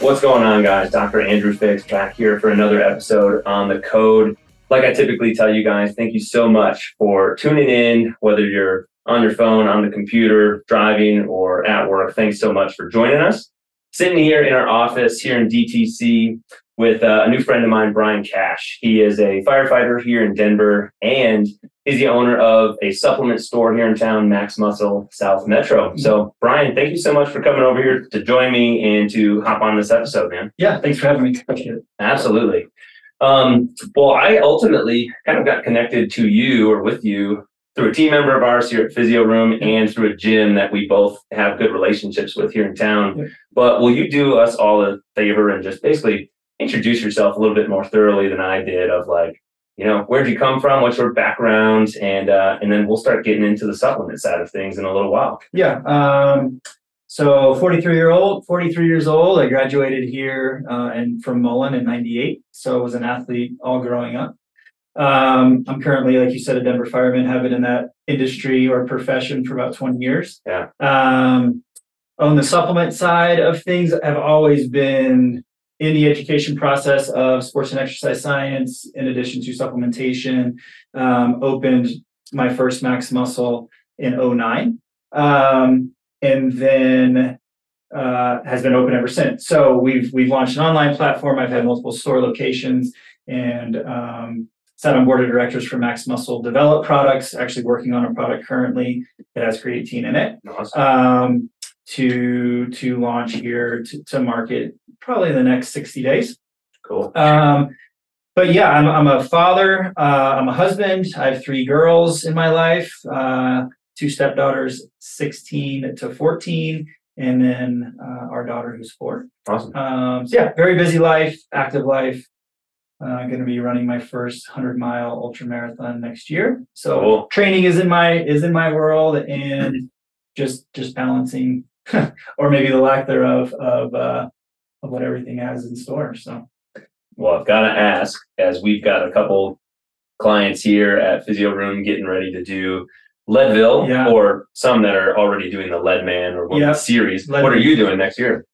What's going on, guys? Dr. Andrew Fix back here for another episode on the code. Like I typically tell you guys, thank you so much for tuning in, whether you're on your phone, on the computer, driving, or at work. Thanks so much for joining us. Sitting here in our office here in DTC with uh, a new friend of mine, Brian Cash. He is a firefighter here in Denver and he's the owner of a supplement store here in town, Max Muscle South Metro. So, Brian, thank you so much for coming over here to join me and to hop on this episode, man. Yeah, thanks for having me. Appreciate it. Absolutely. Um, well, I ultimately kind of got connected to you or with you through a team member of ours here at Physio Room and through a gym that we both have good relationships with here in town. But will you do us all a favor and just basically introduce yourself a little bit more thoroughly than I did of like, you know, where'd you come from? What's your background? And uh, and then we'll start getting into the supplement side of things in a little while. Yeah. Um, so 43 year old, 43 years old. I graduated here uh, and from Mullen in '98. So I was an athlete all growing up. Um, I'm currently, like you said, a Denver fireman. Have been in that industry or profession for about 20 years. Yeah. Um, on the supplement side of things, I've always been in the education process of sports and exercise science, in addition to supplementation, um, opened my first Max Muscle in 09. Um, and then uh, has been open ever since. So we've we've launched an online platform. I've had multiple store locations and um, sat on board of directors for Max Muscle develop products. Actually working on a product currently that has creatine in it. Awesome. Um, to to launch here to, to market probably in the next 60 days. Cool. Um, but yeah, I'm, I'm a father. Uh, I'm a husband. I have three girls in my life. Uh, two stepdaughters, 16 to 14, and then uh, our daughter who's four. Awesome. Um, so yeah, very busy life, active life. I'm uh, going to be running my first 100 mile ultra marathon next year. So cool. training is in my is in my world, and just just balancing, or maybe the lack thereof of uh, of what everything has in store. So, well, I've got to ask, as we've got a couple clients here at Physio Room getting ready to do Leadville, yeah. or some that are already doing the Leadman or one series. Leadman. What are you doing next year?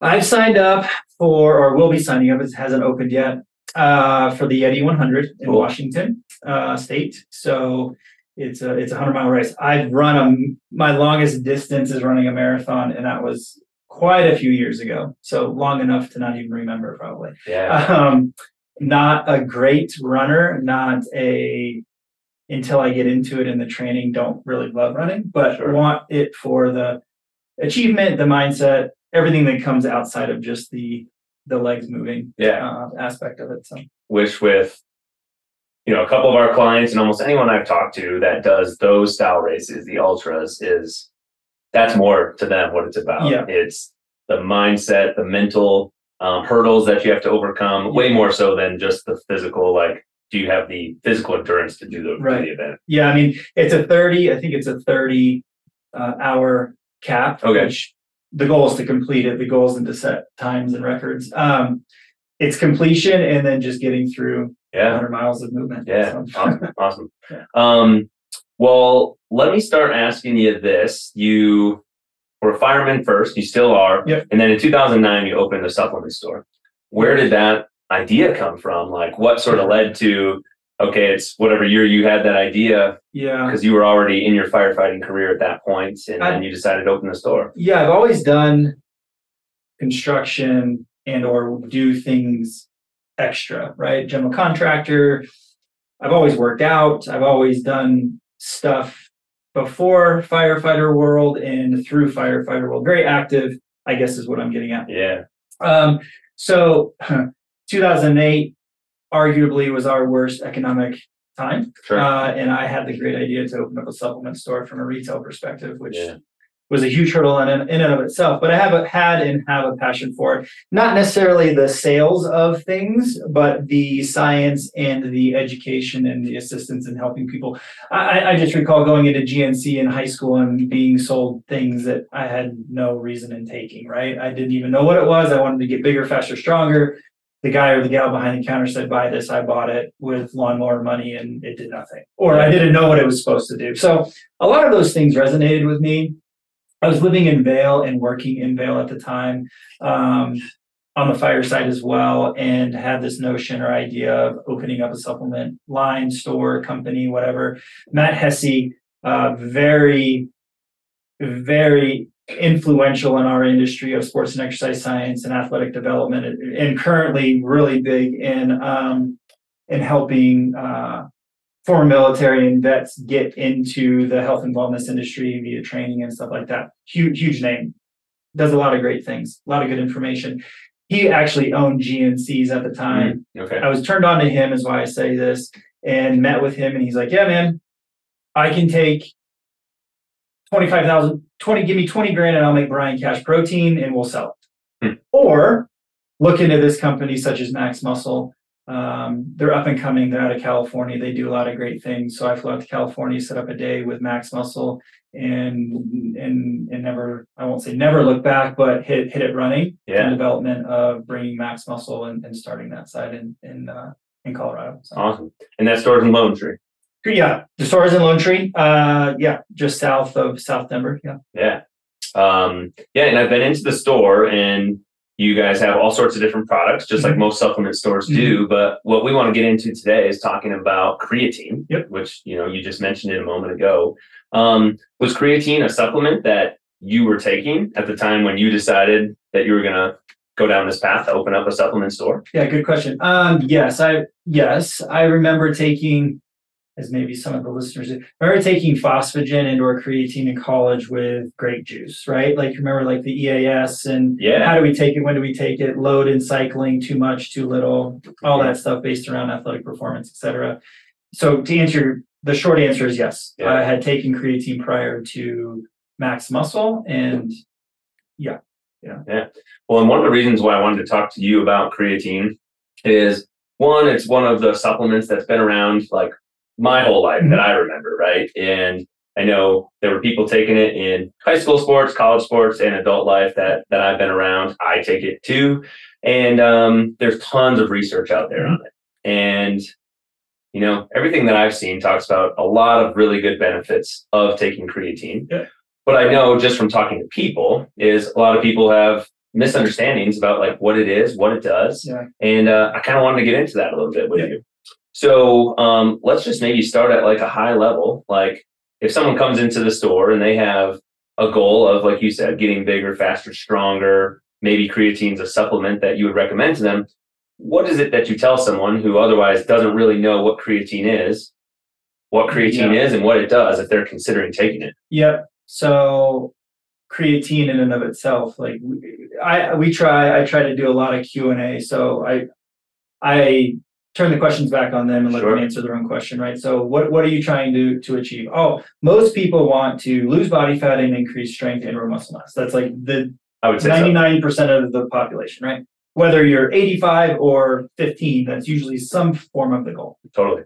I've signed up for, or will be signing up. It hasn't opened yet uh, for the Yeti 100 in cool. Washington uh, State. So it's a it's a hundred mile race. I've run a my longest distance is running a marathon, and that was quite a few years ago. So long enough to not even remember, probably. Yeah. Um, not a great runner, not a until I get into it in the training, don't really love running, but sure. want it for the achievement, the mindset, everything that comes outside of just the the legs moving yeah. uh, aspect of it. So wish with you know a couple of our clients and almost anyone I've talked to that does those style races, the ultras, is that's more to them what it's about. Yeah. It's the mindset, the mental um, hurdles that you have to overcome, yeah. way more so than just the physical. Like, do you have the physical endurance to do the, right. the event? Yeah, I mean, it's a 30, I think it's a 30 uh, hour cap. Okay. Which the goal is to complete it. The goal isn't to set times and records. Um, it's completion and then just getting through yeah. 100 miles of movement. Yeah, so. awesome. awesome. Yeah. Um, well, let me start asking you this. You were a fireman first, you still are. Yep. And then in 2009, you opened a supplement store. Where did that idea come from? Like, what sort of led to, okay, it's whatever year you had that idea? Yeah. Because you were already in your firefighting career at that point, and I, then you decided to open the store. Yeah, I've always done construction and or do things extra, right? General contractor. I've always worked out. I've always done stuff before firefighter world and through firefighter world. Very active, I guess, is what I'm getting at. Yeah. Um, so 2008 arguably was our worst economic time. Sure. Uh, and I had the great idea to open up a supplement store from a retail perspective, which yeah. Was a huge hurdle in, in and of itself. But I have a, had and have a passion for it. Not necessarily the sales of things, but the science and the education and the assistance in helping people. I, I just recall going into GNC in high school and being sold things that I had no reason in taking, right? I didn't even know what it was. I wanted to get bigger, faster, stronger. The guy or the gal behind the counter said, buy this. I bought it with lawnmower money and it did nothing. Or I didn't know what it was supposed to do. So a lot of those things resonated with me. I was living in Vail and working in Vail at the time. Um, on the fireside as well and had this notion or idea of opening up a supplement line, store, company, whatever. Matt Hesse, uh, very, very influential in our industry of sports and exercise science and athletic development, and, currently really big in um, in helping uh, former military and vets get into the health and wellness industry via training and stuff like that. Huge, huge name. Does a lot of great things, a lot of good information he actually owned GNCs at the time. Mm, Okay. I was turned on to him, is why I say this, and met with him, and he's like, "Yeah, man, I can take 25,000, 20, give me 20 grand, and I'll make Brian Cash protein, and we'll sell it." Hmm. Or look into this company such as Max Muscle. Um, they're up and coming. They're out of California. They do a lot of great things. So I flew out to California, set up a day with Max Muscle, and and and never I won't say never look back, but hit hit it running. Yeah. In development of bringing Max Muscle and, and starting that side in in uh, in Colorado. So. Awesome. And that store's in Lone Tree. Yeah, the store is in Lone Tree. Uh, yeah, just south of South Denver. Yeah. Yeah. Um, yeah, and I've been into the store and you guys have all sorts of different products, just like Mhm. most supplement stores do. But what we want to get into today is talking about creatine, Yep. which you know you just mentioned it a moment ago. Um, was creatine a supplement that you were taking at the time when you decided that you were gonna go down this path to open up a supplement store? Yeah, good question. Um, yes, I yes, I remember taking, as maybe some of the listeners, do, remember taking phosphagen and or creatine in college with grape juice, right? Like remember like the EAS and Yeah. how do we take it? When do we take it? Load and cycling, too much, too little, all that stuff based around athletic performance, et cetera. So to answer the short answer is yes. Yeah. I had taken creatine prior to Max Muscle, and yeah. Yeah. Yeah. Well, and one of the reasons why I wanted to talk to you about creatine is one, it's one of the supplements that's been around like my whole life that I remember, right? And I know there were people taking it in high school sports, college sports, and adult life that that I've been around. I take it too, and um, there's tons of research out there on it. And you know, everything that I've seen talks about a lot of really good benefits of taking creatine. Yeah. But I know just from talking to people is a lot of people have misunderstandings about like what it is, what it does, yeah, and uh, I kind of wanted to get into that a little bit with Yeah. you. So um, let's just maybe start at like a high level. Like if someone comes into the store and they have a goal of, like you said, getting bigger, faster, stronger, maybe creatine's a supplement that you would recommend to them. What is it that you tell someone who otherwise doesn't really know what creatine is, what creatine is, and what it does if they're considering taking it? Yep. So creatine in and of itself, like I we try I try to do a lot of Q and A. So I I turn the questions back on them and let Sure. them answer their own question, right? So what what are you trying to to achieve? Oh, most people want to lose body fat and increase strength and or muscle mass. That's like the I would say 99% of the population, right? Whether you're 85 or 15, that's usually some form of the goal. totally.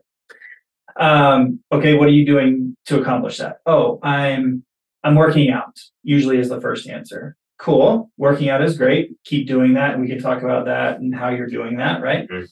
Um, okay, what are you doing to accomplish that? Oh, I'm I'm working out. Usually is the first answer. Cool. Working out is great. Keep doing that. We can talk about that and how you're doing that, right? Mhm.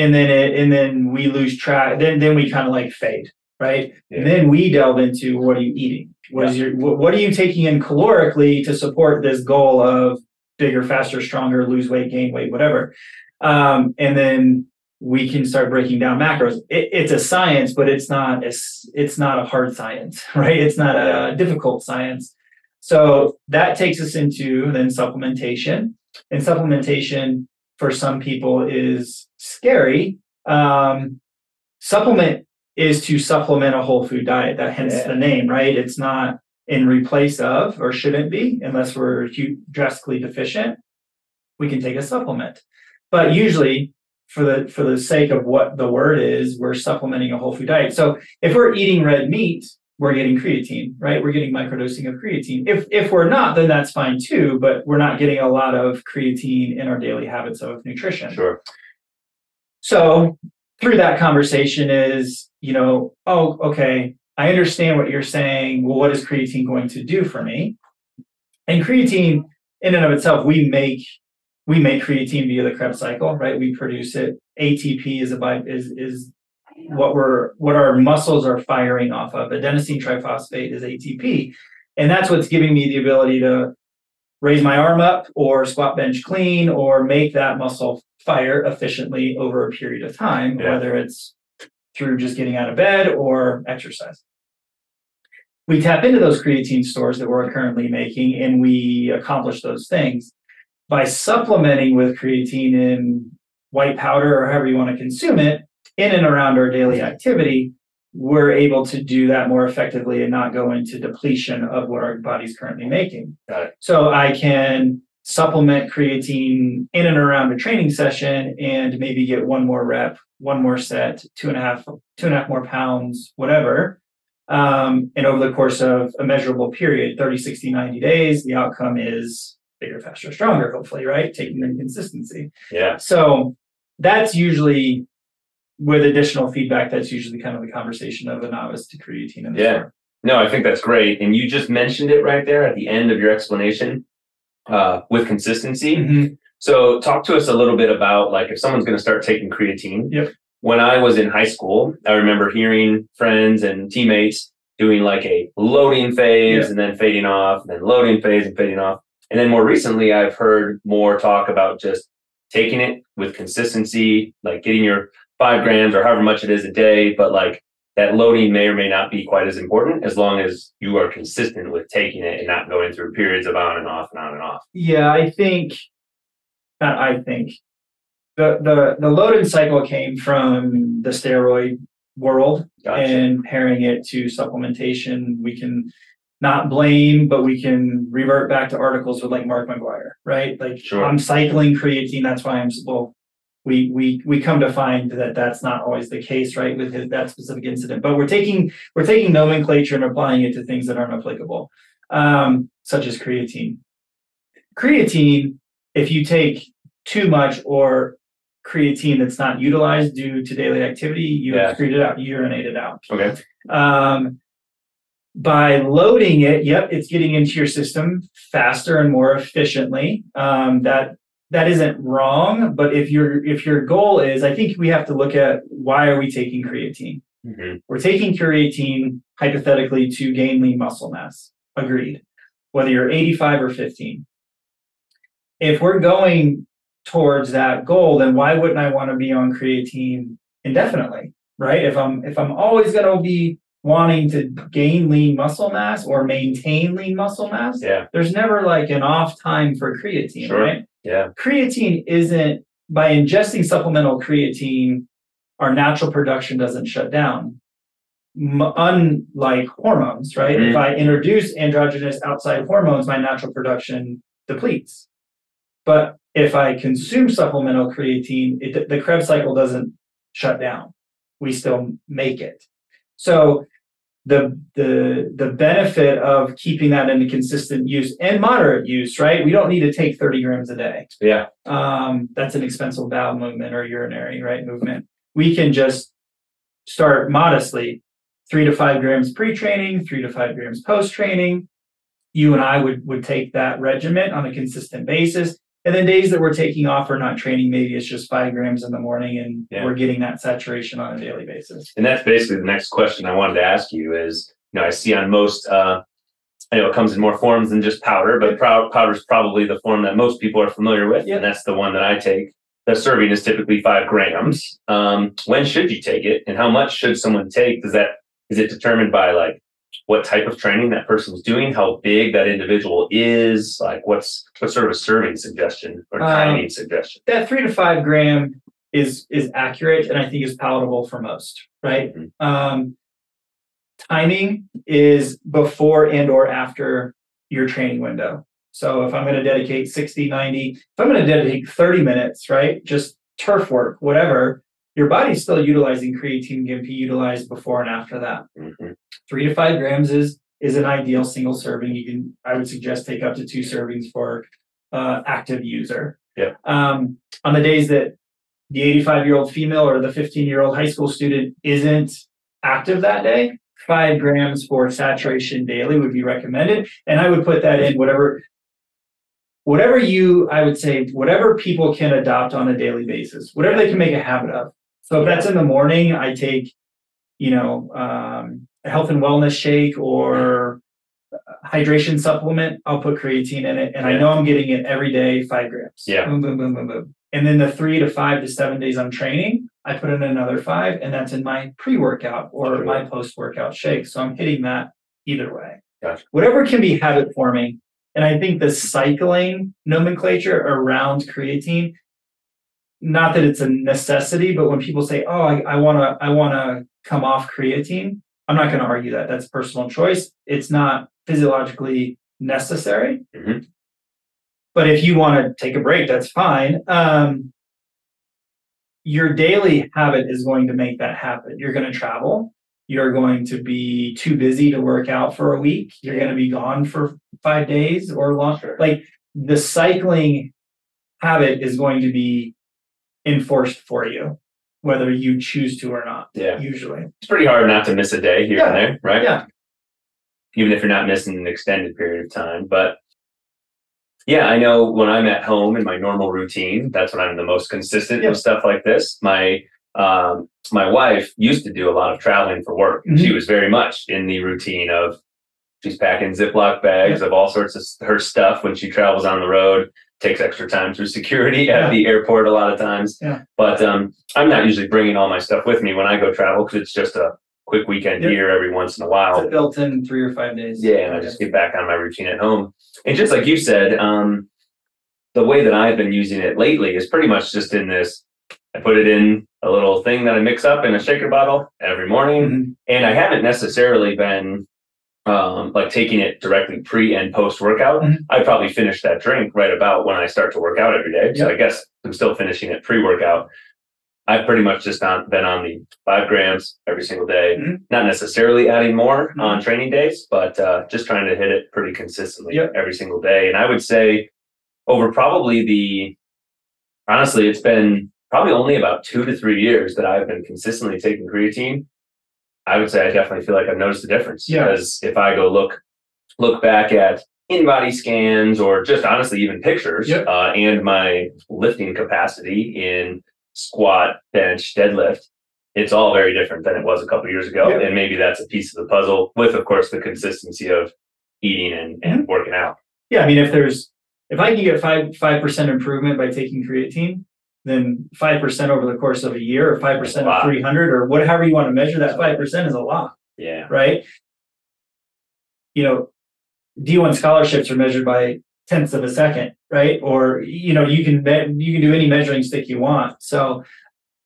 And then it and then we lose track. Then then we kind of like fade, right? Yeah. And then we delve into what are you eating? What is your what, what are you taking in calorically to support this goal of bigger, faster, stronger, lose weight, gain weight, whatever. Um, and then we can start breaking down macros. It, it's a science, but it's not it's it's not a hard science, right? It's not a difficult science. So that takes us into then supplementation. And supplementation for some people is scary. Um, supplement is to supplement a whole food diet. That hence Yeah. the name, right? It's not in replace of or shouldn't be unless we're drastically deficient. We can take a supplement, but usually for the for the sake of what the word is, we're supplementing a whole food diet. So if we're eating red meat, we're getting creatine, right? We're getting microdosing of creatine. If if we're not, then that's fine too, but we're not getting a lot of creatine in our daily habits of nutrition. Sure. So through that conversation is, you know, oh, okay, I understand what you're saying. Well, what is creatine going to do for me? And creatine, in and of itself, we make we make creatine via the Krebs cycle, right? We produce it. ATP is a by is is what we're what our muscles are firing off of. Adenosine triphosphate is ATP, and that's what's giving me the ability to raise my arm up or squat bench clean or make that muscle fire efficiently over a period of time, Yeah. whether it's through just getting out of bed or exercise. We tap into those creatine stores that we're currently making and we accomplish those things by supplementing with creatine in white powder or however you want to consume it in and around our daily activity. We're able to do that more effectively and not go into depletion of what our body's currently making. Got it. So I can supplement creatine in and around a training session and maybe get one more rep, one more set, two and a half, two and a half more pounds, whatever. Um, and over the course of a measurable period, 30, 60, 90 days, the outcome is bigger, faster, stronger, hopefully, right? Taking in consistency. Yeah. So that's usually with additional feedback, that's usually kind of the conversation of a novice to creatine in the Yeah. No, I think that's great. And you just mentioned it right there at the end of your explanation uh, with consistency. Mhm. So talk to us a little bit about like if someone's going to start taking creatine. Yep. When I was in high school, I remember hearing friends and teammates doing like a loading phase Yeah. and then fading off, and then loading phase and fading off. And then more recently, I've heard more talk about just taking it with consistency, like getting your five grams or however much it is a day, but like that loading may or may not be quite as important as long as you are consistent with taking it and not going through periods of on and off and on and off. Yeah, I think. Not I think. The the the loading cycle came from the steroid world Gotcha. and pairing it to supplementation. We can not blame, but we can revert back to articles with like Mark McGwire, right? Like Sure. I'm cycling creatine. That's why I'm well. We we we come to find that that's not always the case, right? With his, that specific incident, but we're taking we're taking nomenclature and applying it to things that aren't applicable, um, such as creatine. Creatine, if you take too much or creatine that's not utilized due to daily activity, you Yeah. excrete it out, you urinate it out. Okay. Um, by loading it, yep, it's getting into your system faster and more efficiently. Um, that that isn't wrong, but if your if your goal is, I think we have to look at why are we taking creatine? Mhm. We're taking creatine hypothetically to gain lean muscle mass. Agreed. Whether you're 85 or 15. If we're going towards that goal, then why wouldn't I want to be on creatine indefinitely? Right? If I'm if I'm always going to be wanting to gain lean muscle mass or maintain lean muscle mass, Yeah. there's never like an off time for creatine, Sure. right? Yeah. creatine isn't by ingesting supplemental creatine our natural production doesn't shut down. M- unlike hormones right? Mhm. if i introduce androgynous outside hormones my natural production depletes. But if i consume supplemental creatine it, the krebs cycle doesn't shut down. We still make it. So the the the benefit of keeping that in a consistent use and moderate use, right? We don't need to take 30 grams a day. Yeah. Um, that's an expensive bowel movement or urinary right movement. We can just start modestly, three to five grams pre-training, three to five grams post-training. You and I would would take that regimen on a consistent basis. And then days that we're taking off or not training, maybe it's just five grams in the morning and Yeah. we're getting that saturation on a daily basis. And that's basically the next question I wanted to ask you is, you know, I see on most, uh, I know it comes in more forms than just powder, but pow- powder is probably the form that most people are familiar with, Yeah. and that's the one that I take. The serving is typically five grams. Um, when should you take it, and how much should someone take? Does that is it determined by like what type of training that person's doing, how big that individual is, like what's what sort of a serving suggestion or Um, timing suggestion? that three to five gram is is accurate and I think is palatable for most, right? Mhm. Um, timing is before and or after your training window. So if I'm going to dedicate 60, 90, if I'm going to dedicate 30 minutes, right? Just turf work, whatever, your body's still utilizing creatine can be utilized before and after that. Mhm. Three to five grams is is an ideal single serving. You can I would suggest take up to two servings for uh, active user. Yeah. Um, on the days that the 85 year old female or the 15 year old high school student isn't active that day, five grams for saturation daily would be recommended. And I would put that in whatever, whatever you, I would say, whatever people can adopt on a daily basis, whatever they can make a habit of. So if that's in the morning, I take, you know, um, a health and wellness shake or hydration supplement, I'll put creatine in it. And I know I'm getting it every day, five grams. Yeah. Boom, boom, boom, boom, boom. And then the three to five to seven days I'm training, I put in another five, and that's in my pre-workout or Sure. my post-workout shake. So I'm hitting that either way. Gotcha. Whatever can be habit forming. And I think the cycling nomenclature around creatine, not that it's a necessity, but when people say, "Oh, I, I wanna, I wanna come off creatine," I'm not going to argue that. That's personal choice. It's not physiologically necessary. Mhm. But if you want to take a break, that's fine. Um, your daily habit is going to make that happen. You're going to travel. You're going to be too busy to work out for a week. You're going to be gone for five days or longer. Like the cycling habit is going to be enforced for you, whether you choose to or not. Yeah. Usually. It's pretty hard not to miss a day here Yeah. and there, right? Yeah. Even if you're not missing an extended period of time. But yeah, I know when I'm at home in my normal routine, that's when I'm the most consistent Yeah. with stuff like this. My um my wife used to do a lot of traveling for work. Mhm. She was very much in the routine of she's packing Ziploc bags of all sorts of her stuff when she travels on the road, takes extra time through security Yeah. at the airport a lot of times. Yeah. But um I'm not usually bringing all my stuff with me when I go travel because it's just a quick weekend Yep. here every once in a It's while. a built-in three or five days. Yeah, and I just get back on my routine at home. And just like you said, um, the way that I've been using it lately is pretty much just in this. I put it in a little thing that I mix up in a shaker bottle every morning, Mhm. and I haven't necessarily been um, like taking it directly pre and post workout. Mhm. I probably finish that drink right about when I start to work out every day. So I guess I'm still finishing it pre workout. I've pretty much just on, been on the five grams every single day, Mhm. not necessarily adding more Mm-hmm. on training days, but uh, just trying to hit it pretty consistently Yep. every single day. And I would say over probably the, honestly, it's been probably only about two to three years that I've been consistently taking creatine. I would say I definitely feel like I've noticed a difference Yeah. because if I go look look back at InBody scans or just honestly even pictures Yep. uh, and my lifting capacity in squat, bench, deadlift, it's all very different than it was a couple years ago. Yep. And maybe that's a piece of the puzzle with, of course, the consistency of eating and, and Mm-hmm. working out. Yeah, I mean, if there's if I can get five five percent improvement by taking creatine, then five percent over the course of a year, or five percent Wow. of three hundred, or whatever you want to measure, that five percent is a lot, Yeah. right? You know, D one scholarships are measured by tenths of a second, right? Or you know, you can me- you can do any measuring stick you want. So,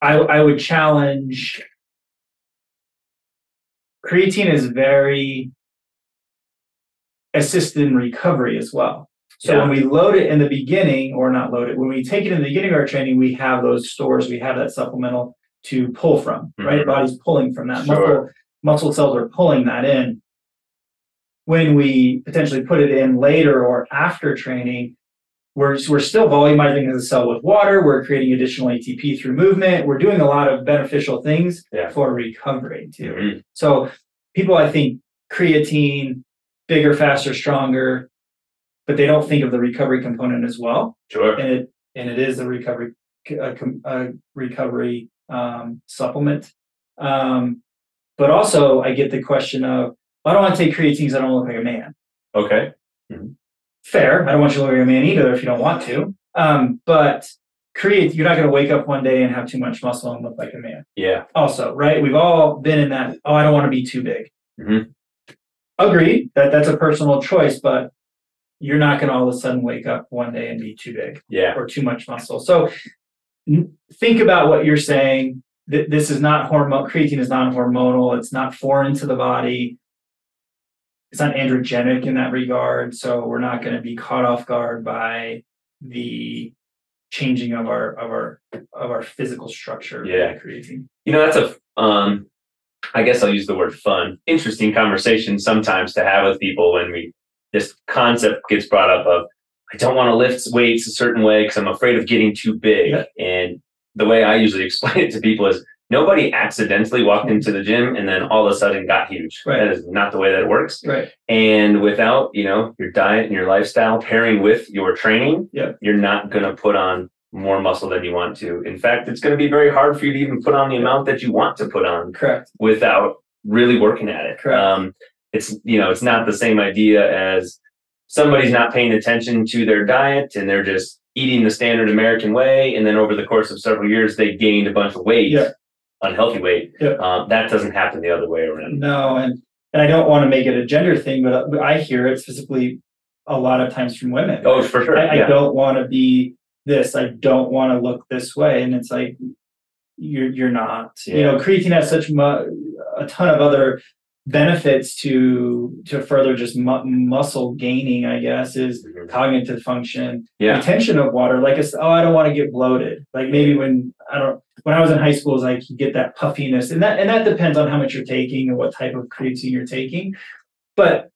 I I would challenge. Creatine is very assisted in recovery as well. So when we load it in the beginning, or not load it, when we take it in the beginning of our training, we have those stores, we have that supplemental to pull from, right? Mhm. Body's pulling from that. Sure. Muscle, muscle cells are pulling that in. When we potentially put it in later or after training, we're, we're still volumizing the cell with water. We're creating additional ATP through movement. We're doing a lot of beneficial things Yeah. for recovery too. Mhm. So people, I think, creatine, bigger, faster, stronger, but they don't think of the recovery component as well. Sure. And it and it is a recovery a, a recovery um, supplement. Um, but also, I get the question of, I don't want to take creatine because I don't look like a man. Okay. Fair. I don't want you to look like a man either if you don't want to. Um, but create, you're not going to wake up one day and have too much muscle and look like a man. Yeah. also, right? We've all been in that, oh, I don't want to be too big. Mhm. Agreed that that's a personal choice, but you're not going to all of a sudden wake up one day and be too big Yeah. or too much muscle. So n- think about what you're saying. Th- This is not hormone, creatine is not hormonal, it's not foreign to the body. It's not androgenic in that regard. So we're not going to be caught off guard by the changing of our of our of our physical structure. Yeah. creatine. You know, that's a um I guess I'll use the word fun, interesting conversation sometimes to have with people when we this concept gets brought up of I don't want to lift weights a certain way because I'm afraid of getting too big. Yeah. And the way I usually explain it to people is nobody accidentally walked into the gym and then all of a sudden got huge. Right. That is not the way that it works. Right. And without, you know, your diet and your lifestyle pairing with your training, Yep. you're not going to put on more muscle than you want to. In fact, it's going to be very hard for you to even put on the amount that you want to put on Correct. without really working at it. Correct. Um, it's you know, it's not the same idea as somebody's not paying attention to their diet and they're just eating the standard American way, and then over the course of several years they gained a bunch of weight, Yeah. unhealthy weight. Yeah. Um, that doesn't happen the other way around. No, and and I don't want to make it a gender thing, but I hear it specifically a lot of times from women. Oh, for sure. I, I yeah. don't want to be this. I don't want to look this way, and it's like you're you're not. You know, creatine has such mu- a ton of other benefits to to further just mu- muscle gaining. I guess is Mhm. cognitive function, Yeah. retention of water. Like it's oh, I don't want to get bloated. Like maybe when I don't when I was in high school, it's like you get that puffiness, and that and that depends on how much you're taking and what type of creatine you're taking. But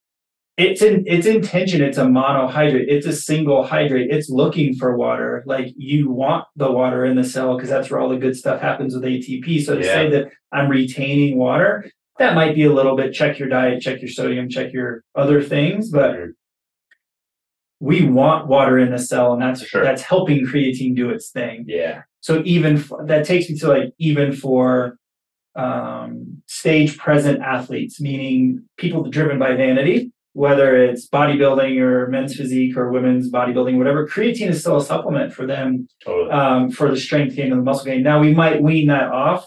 it's in its intention. It's a monohydrate. It's a single hydrate. It's looking for water. Like you want the water in the cell because that's where all the good stuff happens with ATP. So to say that I'm retaining water, that might be a little bit. Check your diet. Check your sodium. Check your other things, but Mhm. we want water in the cell, and that's Sure. that's helping creatine do its thing. Yeah. So even f- that takes me to like even for um, stage present athletes, meaning people driven by vanity, whether it's bodybuilding or men's physique or women's bodybuilding, whatever. Creatine is still a supplement for them Totally. um, for the strength gain and the muscle gain. Now we might wean that off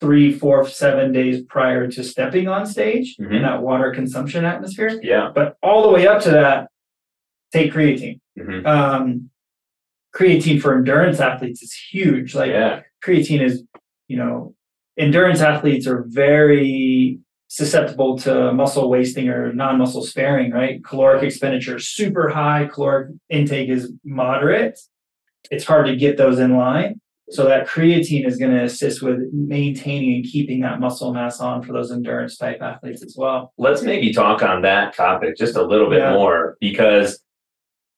three, four, seven days prior to stepping on stage Mhm. in that water consumption atmosphere. yeah. But all the way up to that, take creatine. Mhm. Um, creatine for endurance athletes is huge. Like yeah. creatine is, you know, endurance athletes are very susceptible to muscle wasting or non-muscle sparing, right? Caloric expenditure is super high, caloric intake is moderate. It's hard to get those in line. So that creatine is going to assist with maintaining and keeping that muscle mass on for those endurance type athletes as well. let's maybe talk on that topic just a little bit Yeah. more because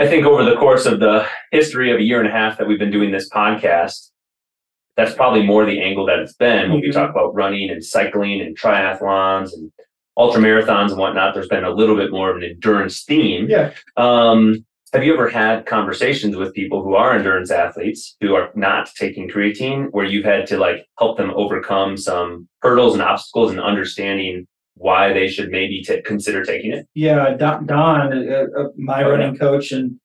I think over the course of the history of a year and a half that we've been doing this podcast, that's probably more the angle that it's been when we Mhm. talk about running and cycling and triathlons and ultra marathons and whatnot. There's been a little bit more of an endurance theme. Yeah. Um, have you ever had conversations with people who are endurance athletes who are not taking creatine where you've had to like help them overcome some hurdles and obstacles and understanding why they should maybe ta- consider taking it? Yeah, Don, Don uh, uh, my Oh, running coach and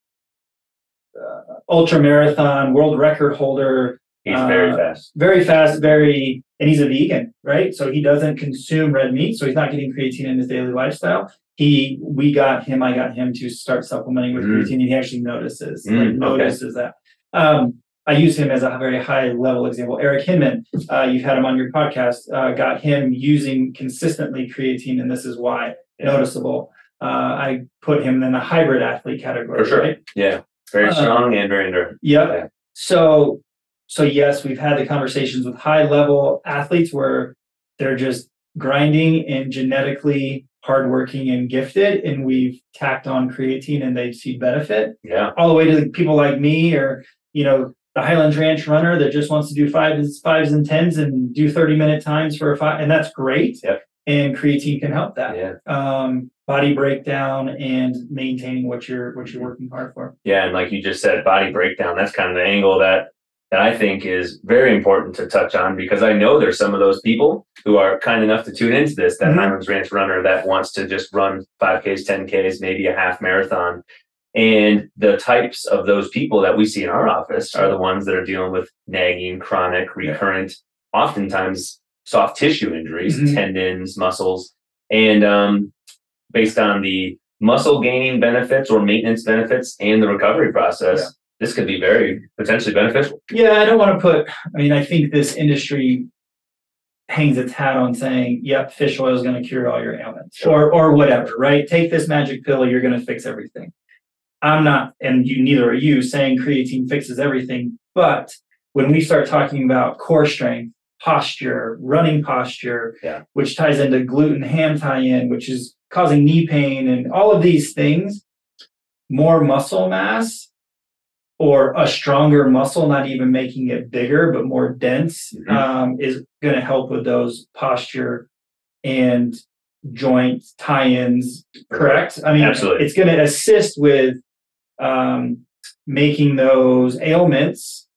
uh, ultra marathon world record holder, He's very Uh, fast. very fast, very, and he's a vegan, right? So he doesn't consume red meat, so he's not getting creatine in his daily lifestyle. He, we got him, I got him to start supplementing with Mm. creatine, and he actually notices, Mm, like, okay. notices that. Um, I use him as a very high level example. Eric Hinman, uh, you've had him on your podcast, uh, got him using consistently creatine, and this is why Yeah. noticeable. Uh, I put him in the hybrid athlete category, For sure. right? Yeah, very Uh, strong and very endurance. Yep. Yeah. So, so yes, we've had the conversations with high level athletes where they're just grinding and genetically hardworking and gifted, and we've tacked on creatine and they see benefit. Yeah, All the way to the people like me, or you know, the Highlands Ranch runner that just wants to do fives, fives and tens and do thirty minute times for a five, and that's great. Yep. And creatine can help that. yeah, Um, body breakdown and maintaining what you're what you're working hard for. yeah. And like you just said, body breakdown. That's kind of the angle that that I think is very important to touch on because I know there's some of those people who are kind enough to tune into this. That Mhm. Highlands Ranch runner that wants to just run five Ks, ten Ks, maybe a half marathon. And the types of those people that we see in our office are the ones that are dealing with nagging, chronic, Yeah. recurrent, oftentimes soft tissue injuries, Mhm. tendons, muscles. And um, based on the muscle gaining benefits or maintenance benefits and the recovery process, Yeah. This could be very potentially beneficial. Yeah, I don't want to put, I mean, I think this industry hangs its hat on saying, yep, fish oil is going to cure all your ailments Sure. or, or whatever, right? Take this magic pill, you're going to fix everything. I'm not, and you neither are you saying creatine fixes everything, but when we start talking about core strength, posture, running posture, Yeah. which ties into glute ham tie-in, which is causing knee pain and all of these things, more muscle mass or a stronger muscle, not even making it bigger, but more dense, Mhm. um, is going to help with those posture and joint tie-ins. Correct? I mean, Absolutely. it's going to assist with um, making those ailments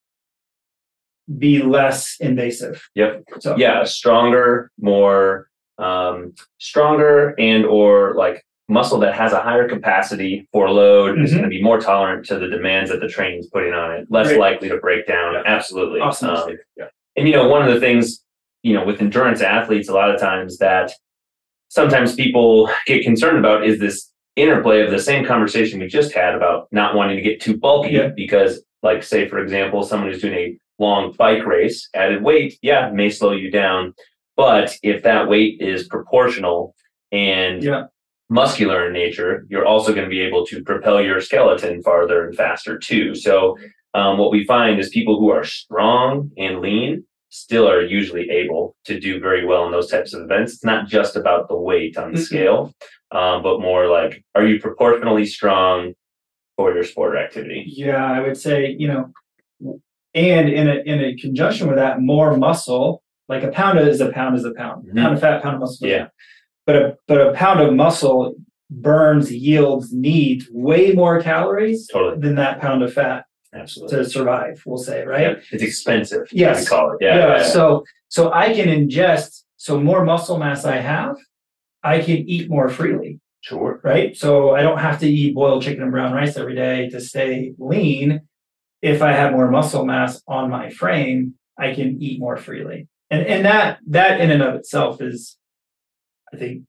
be less invasive. Yep. So yeah stronger more um stronger and or like muscle that has a higher capacity for load is Mhm. going to be more tolerant to the demands that the training is putting on it less Great. likely to break down Yeah. absolutely Awesome, Um, Yeah. and you know one of the things you know with endurance athletes a lot of times that sometimes people get concerned about is this interplay of the same conversation we just had about not wanting to get too bulky Yeah. because like say for example someone who's doing a long bike race added weight yeah may slow you down but if that weight is proportional and Yeah. Muscular in nature you're also going to be able to propel your skeleton farther and faster too so um, what we find is people who are strong and lean still are usually able to do very well in those types of events. It's not just about the weight on the Mhm. scale, um, but more like, are you proportionally strong for your sport or activity? Yeah, I would say, you know, and in a in a conjunction with that, more muscle, like a pound is a pound is a pound. Mhm. Pound of fat, pound of muscle. Yeah. pound. But a but a pound of muscle burns, yields, needs way more calories Totally. than that pound of fat Absolutely. to survive, we'll say, right? Yeah, It's expensive. Yes. Call it. Yeah. yeah, yeah, yeah. so so i can ingest so more muscle mass i have i can eat more freely sure. right so i don't have to eat boiled chicken and brown rice every day to stay lean if i have more muscle mass on my frame i can eat more freely and and that that in and of itself is i think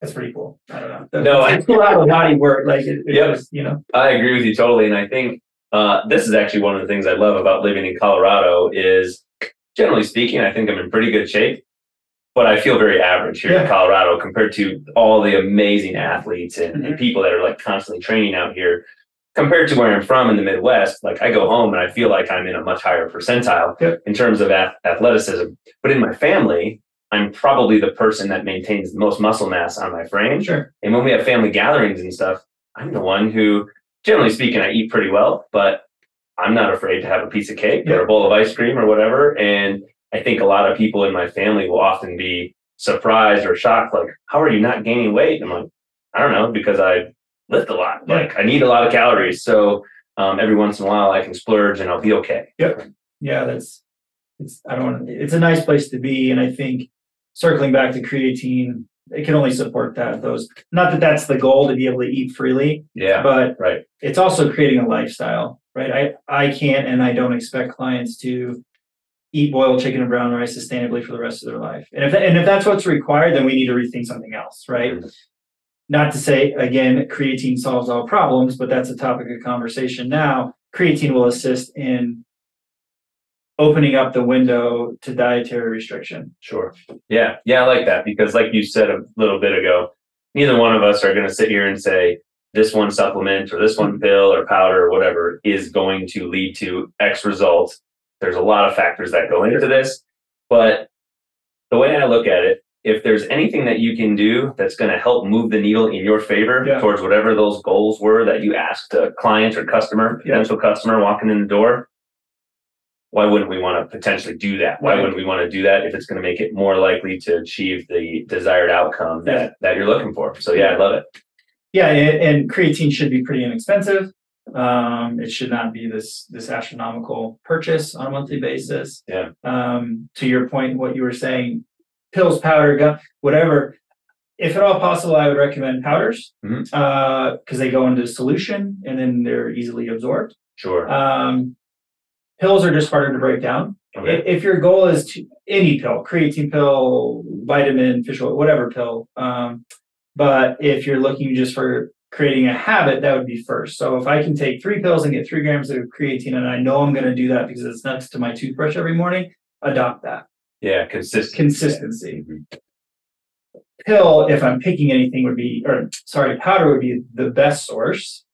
that's pretty cool i don't know No, I- it's a lot of body work like it, it Yep. just, you know I agree with you totally. And I think uh, this is actually one of the things I love about living in Colorado is generally speaking, I think I'm in pretty good shape, but I feel very average here in Colorado compared to all the amazing athletes and, and Mhm. people that are like constantly training out here. Compared to where I'm from in the Midwest, like I go home and I feel like I'm in a much higher percentile Yep. in terms of ath- athleticism. But in my family, I'm probably the person that maintains the most muscle mass on my frame. sure And when we have family gatherings and stuff, I'm the one who, generally speaking, I eat pretty well, but I'm not afraid to have a piece of cake or a bowl of ice cream or whatever. And I think a lot of people in my family will often be surprised or shocked, like, how are you not gaining weight? And I'm like, I don't know, because I lift a lot. Yeah. Like I need a lot of calories. So um, every once in a while I can splurge and I'll be okay. Yep. yeah that's it's i don't want to it's a nice place to be and i think circling back to creatine it can only support that those not that that's the goal to be able to eat freely Yeah. but Right. it's also creating a lifestyle right i i can't and i don't expect clients to eat boiled chicken and brown rice sustainably for the rest of their life and if and if that's what's required then we need to rethink something else right Mhm. not to say again creatine solves all problems but that's a topic of conversation now creatine will assist in opening up the window to dietary restriction Sure. Yeah. Yeah, I like that because, like you said a little bit ago, neither one of us are going to sit here and say this one supplement or this one mm-hmm. pill or powder or whatever is going to lead to X result. There's a lot of factors that go into this. But the way I look at it, if there's anything that you can do that's going to help move the needle in your favor Yeah. towards whatever those goals were that you asked a client or customer, Yeah. potential customer walking in the door, why wouldn't we want to potentially do that? Why wouldn't we want to do that if it's going to make it more likely to achieve the desired outcome that, that you're looking for? So yeah, I love it. Yeah, and, creatine should be pretty inexpensive. Um, it should not be this this astronomical purchase on a monthly basis. Yeah. Um, to your point, what you were saying, pills, powder, gum, whatever. If at all possible, I would recommend powders because they go into solution and then they're easily absorbed. Sure. Um, pills are just harder to break down. Okay. If, your goal is to any pill, creatine pill, vitamin, fish oil, whatever pill. Um, but if you're looking just for creating a habit, that would be first. So if I can take three pills and get three grams of creatine, and I know I'm going to do that because it's next to my toothbrush every morning, adopt that Yeah, consistent. consistency. Mhm. Pill, if I'm picking anything, would be, or sorry, powder would be the best source.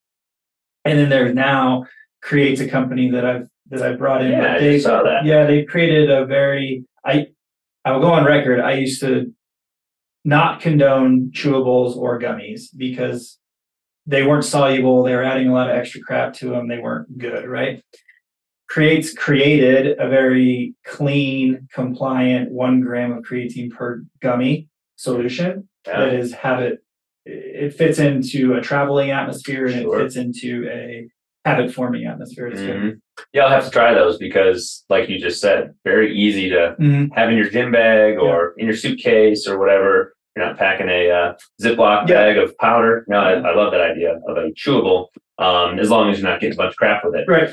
And then there's now creates a company that I've that I brought in. Yeah, but I they, just saw that. Yeah, they created a very I I will go on record. I used to not condone chewables or gummies because they weren't soluble. They were adding a lot of extra crap to them. They weren't good, right? Creates created a very clean, compliant one gram of creatine per gummy solution that Yeah. is habit. It fits into a traveling atmosphere and Sure. it fits into a habit forming atmosphere. It's good. Mm-hmm. Yeah, I'll have to try those because, like you just said, very easy to Mhm. have in your gym bag or in your suitcase or whatever. You're not packing a uh, Ziploc Yeah. bag of powder. No, I, I love that idea of a chewable, um, as long as you're not getting a bunch of crap with it. Right.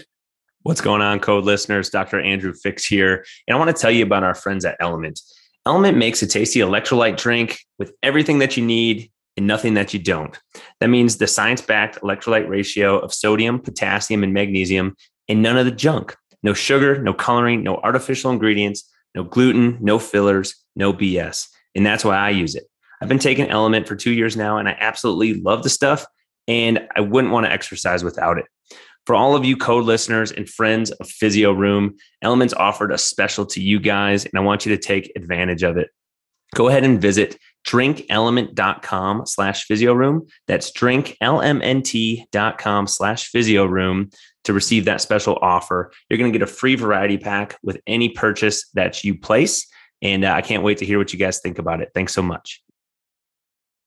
What's going on, code listeners? Dr. Andrew Fix here. And I want to tell you about our friends at Element. Element makes a tasty electrolyte drink with everything that you need and nothing that you don't. That means the science backed electrolyte ratio of sodium, potassium, and magnesium, and none of the junk. No sugar, no coloring, no artificial ingredients, no gluten, no fillers, no BS. And that's why I use it. I've been taking Element for two years now, and I absolutely love the stuff. And I wouldn't want to exercise without it. For all of you code listeners and friends of Physio Room, Elements offered a special to you guys, and I want you to take advantage of it. Go ahead and visit drinkelement.com slash physio room. That's drinklmnt.com slash physio room to receive that special offer. You're going to get a free variety pack with any purchase that you place. And uh, I can't wait to hear what you guys think about it. Thanks so much.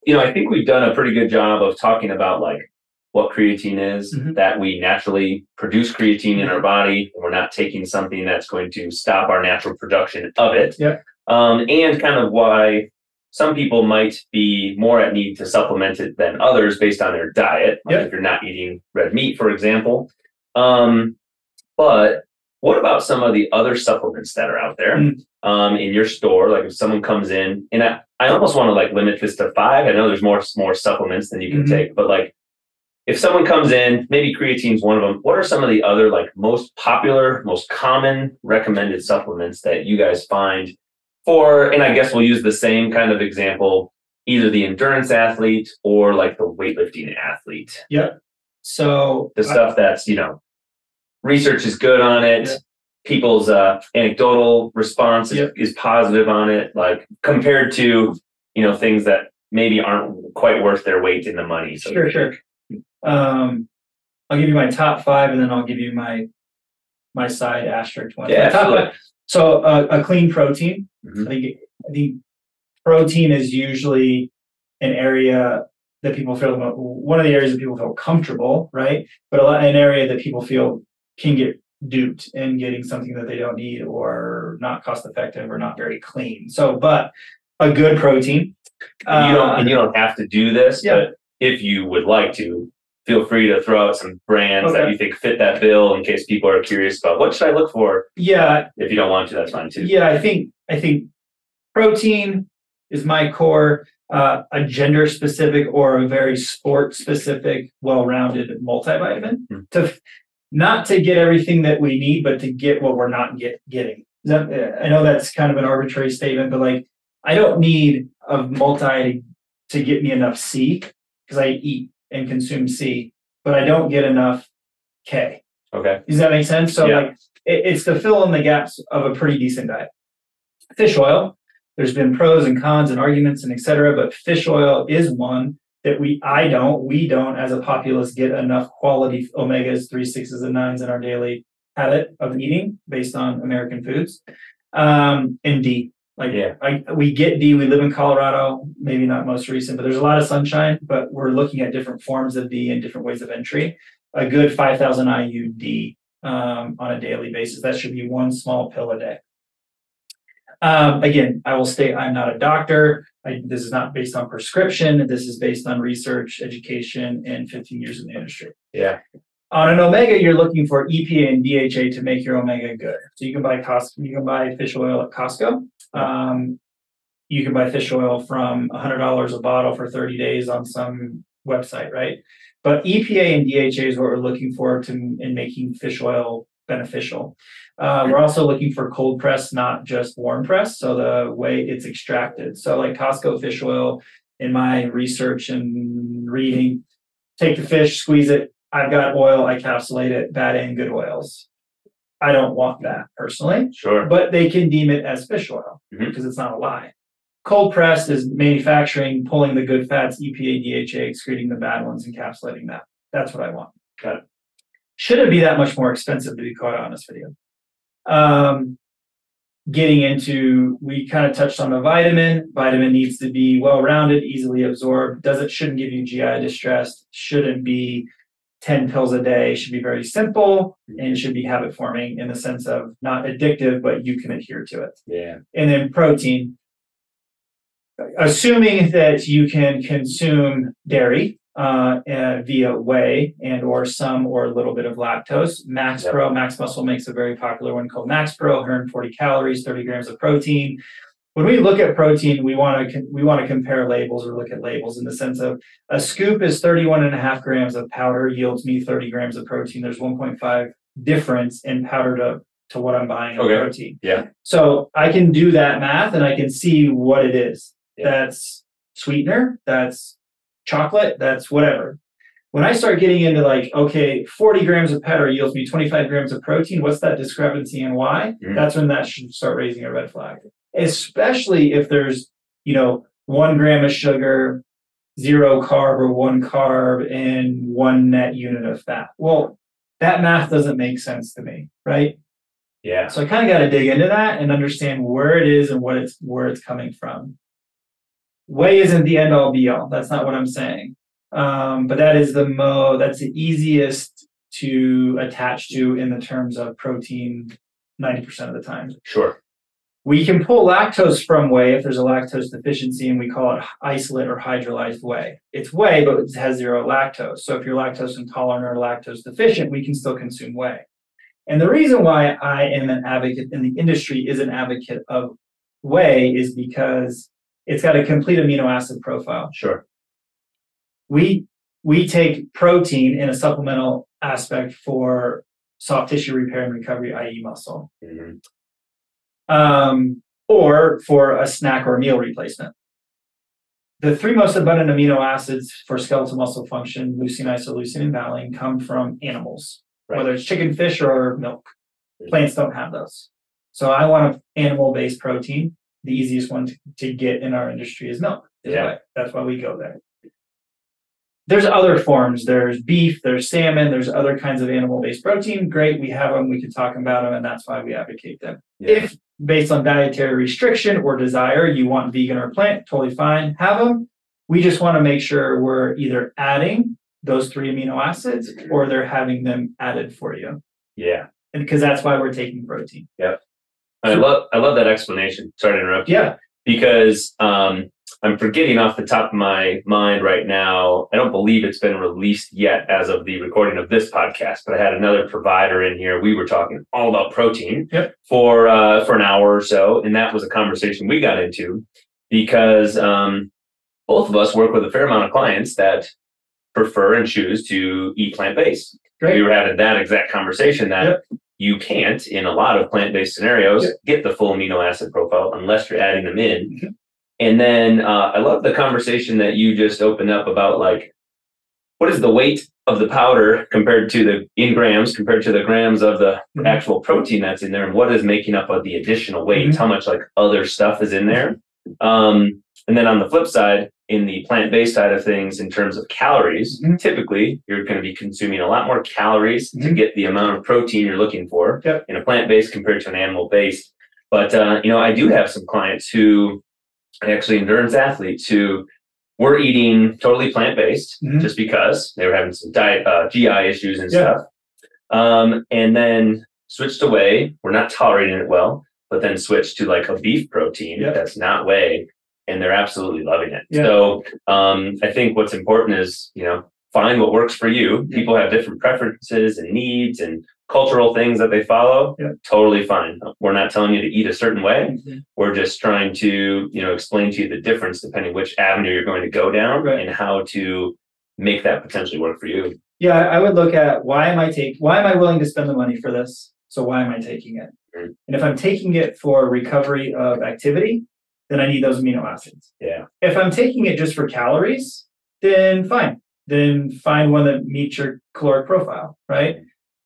You know, I think we've done a pretty good job of talking about like what creatine is, Mhm. that we naturally produce creatine in our body. And we're not taking something that's going to stop our natural production of it. Yep. Um, and kind of why some people might be more at need to supplement it than others based on their diet. Like Yep. if you're not eating red meat, for example. Um, but what about some of the other supplements that are out there Mm. um, in your store? Like if someone comes in, and I, I almost want to like limit this to five. I know there's more more supplements than you can Mhm. take, but like if someone comes in, maybe creatine's one of them. What are some of the other like most popular, most common recommended supplements that you guys find for? And I guess we'll use the same kind of example, either the endurance athlete or like the weightlifting athlete. Yep. So The stuff that's you know, research is good on it. People's uh, anecdotal response is, Yep. is positive on it, like compared to you know things that maybe aren't quite worth their weight in the money. So Sure, sure. Um, I'll give you my top five, and then I'll give you my my side asterisk one. Yeah, top absolutely. five. So uh, a clean protein. Mhm. I think I think protein is usually an area that people feel one of the areas that people feel comfortable, right? But a lot, an area that people feel can get duped in getting something that they don't need or not cost effective or not very clean. So, but a good protein. And you don't uh, and you don't have to do this, Yeah. but if you would like to, feel free to throw out some brands that you think fit that bill in case people are curious about what should I look for. yeah, If you don't want to, that's fine too. Yeah, I think I think protein is my core. Uh, a gender specific or a very sport specific, well rounded multivitamin Hmm. to f- not to get everything that we need, but to get what we're not get getting. That- I know that's kind of an arbitrary statement, but like I don't need a multi to get me enough C because I eat and consume C, but I don't get enough K. Okay. Does that make sense? So Yeah. like it, it's to fill in the gaps of a pretty decent diet. Fish oil, there's been pros and cons and arguments and et cetera, but fish oil is one that we I don't, we don't as a populace get enough quality omegas, three, sixes, and nines in our daily habit of eating based on American foods. Um, and D. Like Yeah. I, we get D, we live in Colorado, maybe not most recent, but there's a lot of sunshine, but we're looking at different forms of D and different ways of entry a good 5,000 IUD um, on a daily basis. That should be one small pill a day. Um, again, I will state I'm not a doctor. I, this is not based on prescription. This is based on research, education, and 15 years in the industry. Yeah. On an omega, you're looking for EPA and DHA to make your omega good. So you can buy Costco, you can buy fish oil at Costco. Um, you can buy fish oil from $100 a bottle for 30 days on some website, right? But EPA and DHA is what we're looking for to in making fish oil beneficial. Uh, we're also looking for cold press, not just warm press. So the way it's extracted. So like Costco fish oil, in my research and reading, take the fish, squeeze it I've got oil, I capsulate it, bad and good oils. I don't want that personally, Sure. but they can deem it as fish oil Mhm. because it's not a lie. Cold pressed is manufacturing, pulling the good fats, EPA, DHA, excreting the bad ones, encapsulating that. That's what I want. Got it. Should it be that much more expensive to be quite honest with you? Um, getting into, we kind of touched on the vitamin. Vitamin needs to be well-rounded, easily absorbed. Does it shouldn't give you GI distress. Shouldn't be ten pills a day. Should be very simple and should be habit forming in the sense of not addictive, but you can adhere to it. Yeah. And then protein. Assuming that you can consume dairy uh, uh, via whey and or some or a little bit of lactose. Max Yep. Pro, Max Muscle makes a very popular one called Max Pro, 140 calories, 30 grams of protein. When we look at protein, we want to we want to compare labels or look at labels in the sense of a scoop is 31 and a half grams of powder yields me 30 grams of protein. There's 1.5 difference in powder to to what I'm buying Okay. protein. Yeah. So I can do that math and I can see what it is. Yeah. That's sweetener, that's chocolate, that's whatever. When I start getting into like, okay, 40 grams of powder yields me 25 grams of protein, what's that discrepancy and why? Mhm. That's when that should start raising a red flag. Especially if there's, you know, one gram of sugar, zero carb or one carb, and one net unit of fat. Well, that math doesn't make sense to me, right? Yeah. So I kind of got to dig into that and understand where it is and what it's where it's coming from. Whey isn't the end all be all. That's not what I'm saying. Um, but that is the mo. That's the easiest to attach to in the terms of protein. Ninety percent of the time, Sure. We can pull lactose from whey if there's a lactose deficiency, and we call it isolate or hydrolyzed whey. It's whey, but it has zero lactose. So if you're lactose intolerant or lactose deficient, we can still consume whey. And the reason why I am an advocate in the industry is an advocate of whey is because it's got a complete amino acid profile. Sure. We we take protein in a supplemental aspect for soft tissue repair and recovery, i.e., muscle, Mhm. Um, or for a snack or meal replacement. The three most abundant amino acids for skeletal muscle function, leucine, isoleucine, and valine, come from animals, Right. whether it's chicken, fish, or milk. Plants don't have those. So I want an animal-based protein. The easiest one to, to get in our industry is milk. Yeah. whey. That's why we go there. There's other forms. There's beef, there's salmon, there's other kinds of animal-based protein. Great, we have them. We can talk about them, and that's why we advocate them. Yeah. If based on dietary restriction or desire, you want vegan or plant, totally fine, have them. We just want to make sure we're either adding those three amino acids or they're having them added for you. Yeah. And because that's why we're taking protein. Yep. I love I love that explanation. Sorry to interrupt. you. Yeah. because um, I'm forgetting off the top of my mind right now. I don't believe it's been released yet as of the recording of this podcast, but I had another provider in here. We were talking all about protein Yep. for uh, for an hour or so, and that was a conversation we got into because um, both of us work with a fair amount of clients that prefer and choose to eat plant based. We were having that exact conversation that Yep. you can't, in a lot of plant based scenarios, Yep. get the full amino acid profile unless you're adding them in. Mhm. And then uh, I love the conversation that you just opened up about like, what is the weight of the powder compared to the in grams compared to the grams of the Mhm. actual protein that's in there, and what is making up of the additional weight? Mhm. How much like other stuff is in there? Um, and then on the flip side, in the plant based side of things, in terms of calories, Mhm. typically you're going to be consuming a lot more calories to Mhm. get the amount of protein you're looking for Yep. in a plant based compared to an animal based. But uh, you know, I do have some clients who actually endurance athletes who were eating totally plant based Mhm. just because they were having some diet uh, GI issues and Yeah. stuff, um, and then switched away. We're not tolerating it well, but then switched to like a beef protein that's not whey, and they're absolutely loving it. Yeah. So um, I think what's important is you know find what works for you. People have different preferences and needs and cultural things that they follow. Yeah. Totally fine. We're not telling you to eat a certain way. Mhm. We're just trying to, you know, explain to you the difference depending which avenue you're going to go down Right. and how to make that potentially work for you. Yeah, I would look at why am I take why am I willing to spend the money for this? So why am I taking it? Mm. And if I'm taking it for recovery of activity, then I need those amino acids. Yeah. If I'm taking it just for calories, then fine. then find one that meets your caloric profile, right?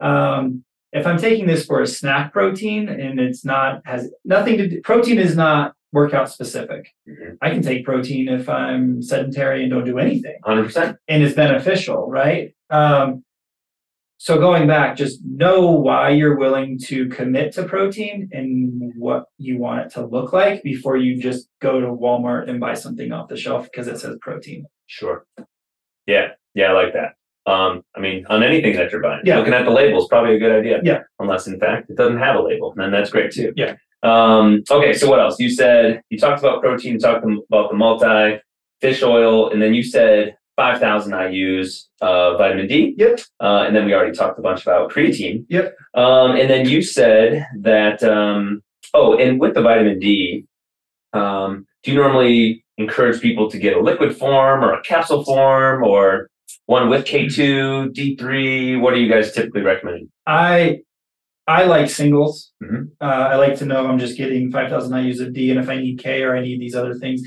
Um, if I'm taking this for a snack protein and it's not has nothing to do, protein is not workout specific. Mhm. I can take protein if I'm sedentary and don't do anything Hundred percent. and it's beneficial, right? Um, so going back, just know why you're willing to commit to protein and what you want it to look like before you just go to Walmart and buy something off the shelf because it says protein. Sure. Yeah, yeah, I like that. Um, I mean, on anything that you're buying, Yeah. looking at the label is probably a good idea. Yeah. Unless in fact it doesn't have a label, then that's great too. Yeah. Um, okay, so what else? You said you talked about protein, you talked about the multi fish oil, and then you said five thousand IU's uh, vitamin D. Yep. Uh, and then we already talked a bunch about creatine. Yep. Um, and then you said that um, oh, and with the vitamin D, um, do you normally encourage people to get a liquid form or a capsule form or one with K2, D3? What are you guys typically recommending? I I like singles. Mhm. Uh, I like to know I'm just getting 5,000 IUs of D, and if I need K or I need these other things,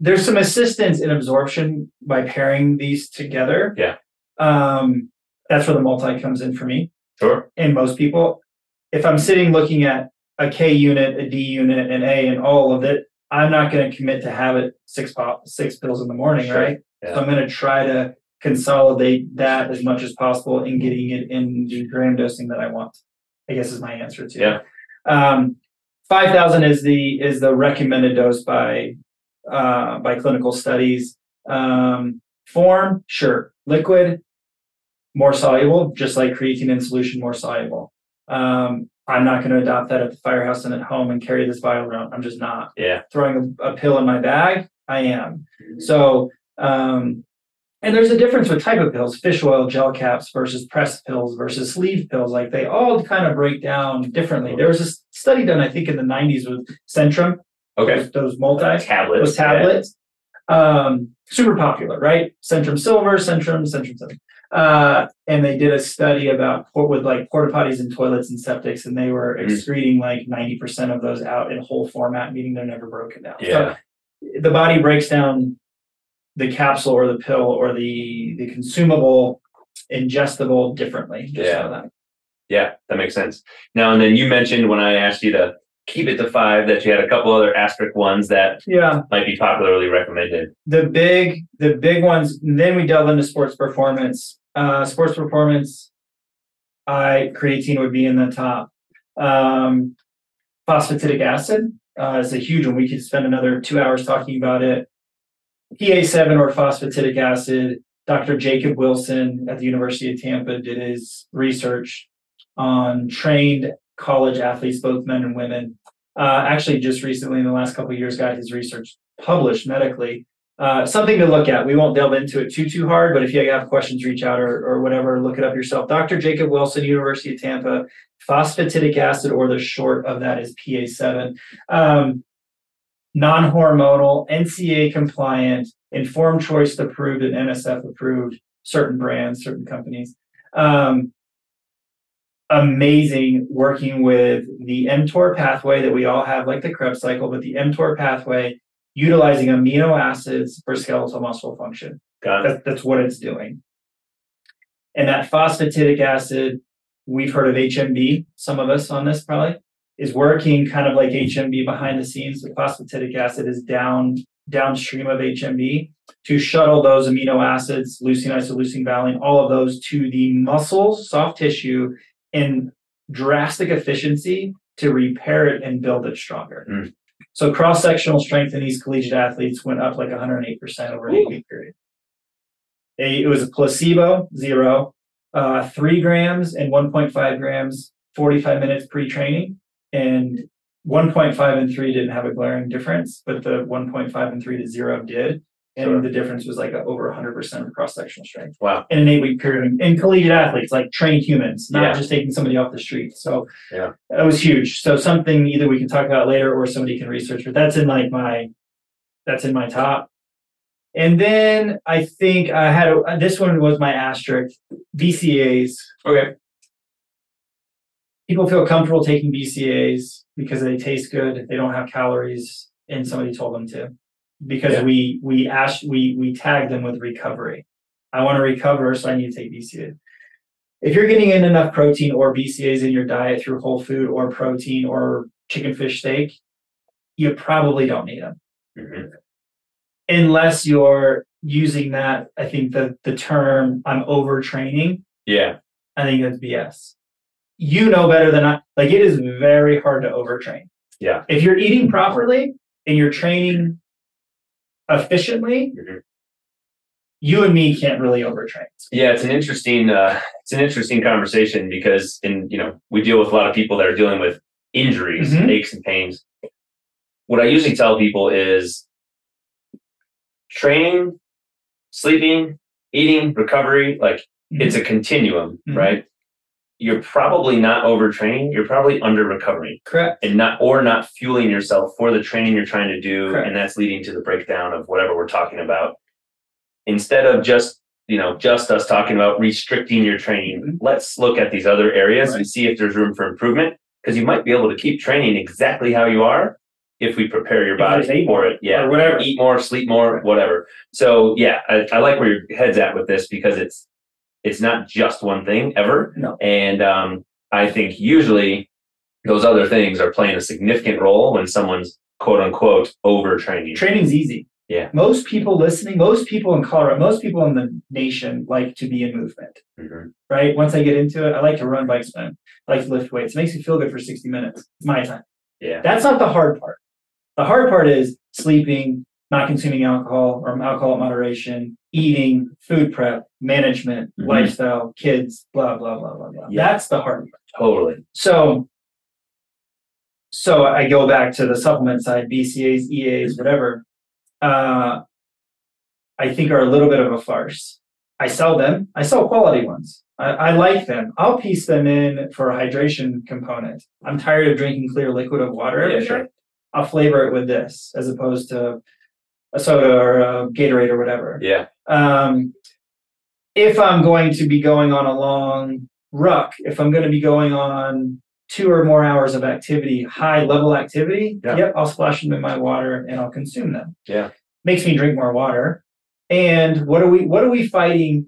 there's some assistance in absorption by pairing these together. Yeah. Um, that's where the multi comes in for me. Sure. and most people, if I'm sitting looking at a K unit, a D unit, an A, and all of it, I'm not going to commit to have it six pop, six pills in the morning, Sure. right? Yeah. So I'm going to try to consolidate that as much as possible in getting it in the gram dosing that I want. I guess is my answer to. Yeah. Um, five thousand is the is the recommended dose by uh, by clinical studies. Um, form, sure. Liquid, more soluble, just like creatine in solution, more soluble. Um, I'm not going to adopt that at the firehouse and at home and carry this vial around. I'm just not Yeah. throwing a, a pill in my bag. I am. So, um, and there's a difference with type of pills: fish oil gel caps versus pressed pills versus sleeve pills. Like they all kind of break down differently. There was a study done, I think, in the '90s with Centrum. Okay. Those, those multi Tablets. those tablets. Um, super popular, right? Centrum Silver, Centrum, Centrum Silver. Uh, and they did a study about port with like porta potties and toilets and septics, and they were Mhm. excreting like 90% of those out in whole format, meaning they're never broken down. So Yeah. the body breaks down the capsule or the pill or the the consumable ingestible differently. Just Yeah. that. Yeah, that makes sense. Now, and then you mentioned when I asked you to keep it to five that you had a couple other asterisk ones that Yeah. might be popularly recommended. the big the big ones then we delve into sports performance uh sports performance i creatine would be in the top um phosphatidic acid uh is a huge one we could spend another two hours talking about it pa7 or phosphatidic acid dr jacob wilson at the university of tampa did his research on trained college athletes both men and women uh, actually just recently in the last couple of years got his research published medically uh, something to look at. We won't delve into it too too hard, but if you have questions, reach out or, or whatever, look it up yourself. Dr. Jacob Wilson, University of Tampa, phosphatidic acid, or the short of that is PA7. Um, non-hormonal, NCAA compliant, informed choice approved, and NSF approved. Certain brands, certain companies. Um, amazing working with the mTOR pathway that we all have, like the Krebs cycle, but the mTOR pathway utilizing amino acids for skeletal muscle function. Got it. That, that's what it's doing. And that phosphatidic acid, we've heard of HMB, some of us on this probably, is working kind of like HMB behind the scenes. The phosphatidic acid is down downstream of HMB to shuttle those amino acids, leucine, isoleucine, valine, all of those to the muscles, soft tissue, in drastic efficiency to repair it and build it stronger. Mm. So cross-sectional strength in these collegiate athletes went up like 108% over an eight-week period. It was a placebo, zero, uh, three grams and 1.5 grams, 45 minutes pre-training. And 1.5 and three didn't have a glaring difference, but the 1.5 and three to zero did. And Sure. the difference was like over 100% of cross-sectional strength Wow. in an eight-week period in collegiate athletes, like trained humans, not Yeah. just taking somebody off the street. So Yeah. that was huge. So something either we can talk about later or somebody can research, but that's in like my that's in my top. And then I think I had a, this one was my asterisk BCAAs. Okay. People feel comfortable taking BCAs because they taste good. They don't have calories, and somebody told them to. Because Yeah. we we asked we we tag them with recovery. I want to recover, so I need to take BCAAs. If you're getting in enough protein or BCAAs in your diet through whole food or protein or chicken, fish, steak, you probably don't need them Mhm. unless you're using that. I think the the term I'm overtraining. Yeah. I think that's BS. You know better than I. Like it is very hard to overtrain. Yeah. If you're eating properly and you're training efficiently, Mhm. you and me can't really overtrain. Yeah, it's an interesting uh, it's an interesting conversation because in you know we deal with a lot of people that are dealing with injuries, Mhm. aches and pains. What I usually tell people is training, sleeping, eating, recovery, like it's a continuum, Mhm. right? You're probably not overtraining, you're probably under recovering Correct. and not or not fueling yourself for the training you're trying to do Correct. and that's leading to the breakdown of whatever we're talking about instead of just you know just us talking about restricting your training Mhm. let's look at these other areas Right. and see if there's room for improvement because you might be able to keep training exactly how you are if we prepare your you body for more it yeah or whatever. eat more sleep more whatever so yeah I, I like where your head's at with this because it's it's not just one thing ever No. and um, i think usually those other things are playing a significant role when someone's quote unquote overtraining. Training's easy. Yeah. Most people listening, most people in Colorado, most people in the nation like to be in movement. Mhm. Right. Once I get into it, I like to run, bike, swim. I like to lift weights. It makes me feel good for 60 minutes. It's my time. Yeah. That's not the hard part. The hard part is sleeping, not consuming alcohol or alcohol at moderation, eating, food prep, management, Mhm. lifestyle, kids, blah, blah, blah, blah, blah. Yeah. That's the hard part. Totally. So, so I go back to the supplement side, BCAs, EAs, whatever. Uh, I think are a little bit of a farce. I sell them. I sell quality ones. I, I like them. I'll piece them in for a hydration component. I'm tired of drinking clear liquid of water every Yeah, sure. I'll flavor it with this as opposed to a soda or a Gatorade or whatever Yeah. um, if I'm going to be going on a long ruck, if I'm going to be going on two or more hours of activity, high level activity, Yeah. yep, I'll splash them in my water and I'll consume them. Yeah. Makes me drink more water. And what are we what are we fighting?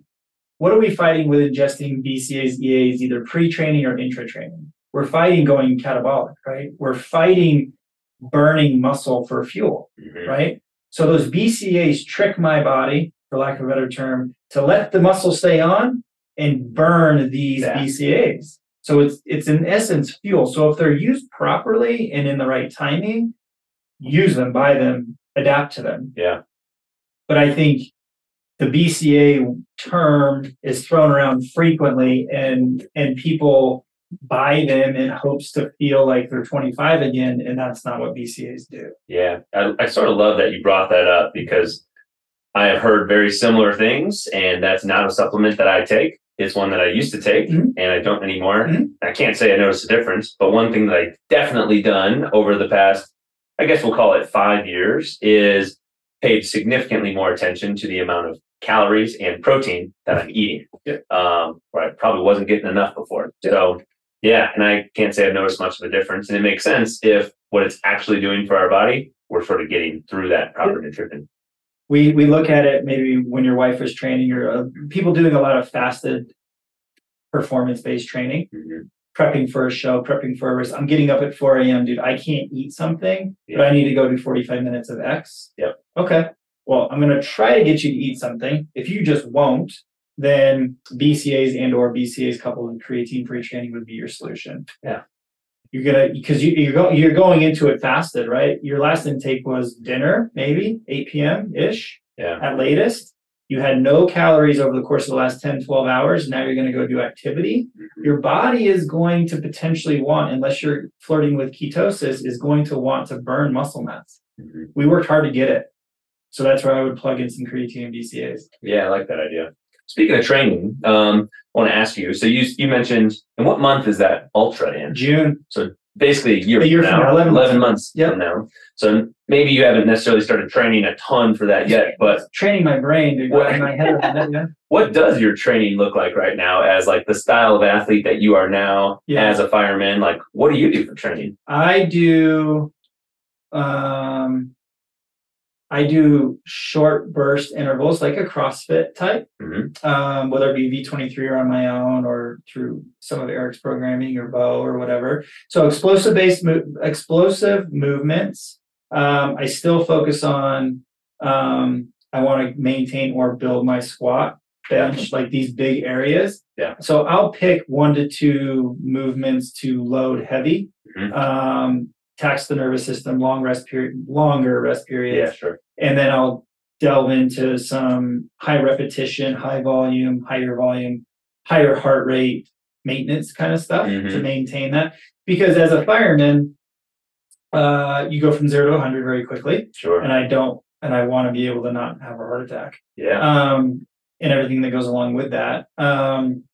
What are we fighting with ingesting BCAs, EAs, either pre-training or intra-training? We're fighting going catabolic, right? We're fighting burning muscle for fuel Mhm. right? So those BCAs trick my body, for lack of a better term, to let the muscle stay on and burn these Yeah. BCAs. So it's it's in essence fuel. So if they're used properly and in the right timing, use them, buy them, adapt to them. Yeah. But I think the BCA term is thrown around frequently and and people buy them in hopes to feel like they're 25 again and that's not what BCAs do. Yeah. I, I sort of love that you brought that up because I have heard very similar things, and that's not a supplement that I take. It's one that I used to take, Mhm. and I don't anymore. Mhm. I can't say I noticed a difference, but one thing that I definitely done over the past, I guess we'll call it five years, is paid significantly more attention to the amount of calories and protein that I'm eating. Yeah. Um, where I probably wasn't getting enough before. So yeah, and I can't say I've noticed much of a difference. And it makes sense if what it's actually doing for our body, we're sort of getting through that proper nutrition. we we look at it maybe when your wife is training or uh, people doing a lot of fasted performance based training Mhm. prepping for a show prepping for a race i'm getting up at 4 a.m dude i can't eat something but i need to go do 45 minutes of x Yep. okay well i'm going to try to get you to eat something if you just won't then bcas and or bcas coupled with creatine pre-training would be your solution Yeah. you're gonna because you, you're going you're going into it fasted right your last intake was dinner maybe 8 p.m ish Yeah. at latest. You had no calories over the course of the last 10, 12 hours. Now you're going to go do activity. Your body is going to potentially want, unless you're flirting with ketosis, is going to want to burn muscle mass. Mhm. We worked hard to get it. So that's where I would plug in some creatine and BCAs. Yeah, I like that idea. Speaking of training, um, I want to ask you. So you you mentioned, and what month is that ultra in? June, So Basically, a year, A year from from now, now, 11 11 months. Yep. from now. So maybe you haven't necessarily started training a ton for that yet, but training my brain to What- my head it. Yeah. what does your training look like right now as like the style of athlete that you are now Yeah. as a fireman? Like, what do you do for training? I do, um, I do short burst intervals like a CrossFit type, Mhm. um, whether it be V23 or on my own or through some of Eric's programming or Bo or whatever. So explosive based mo- explosive movements. Um, I still focus on um, I want to maintain or build my squat bench, like these big areas. Yeah. So I'll pick one to two movements to load heavy, Mhm. um, tax the nervous system, long rest period, longer rest periods, Yeah, sure. And then I'll delve into some high repetition, high volume, higher volume, higher heart rate maintenance kind of stuff to Mhm. maintain that. Because as a fireman, uh, you go from zero to 100 very quickly, Sure. and I don't, and I want to be able to not have a heart attack Yeah. um, and everything that goes along with that. Um,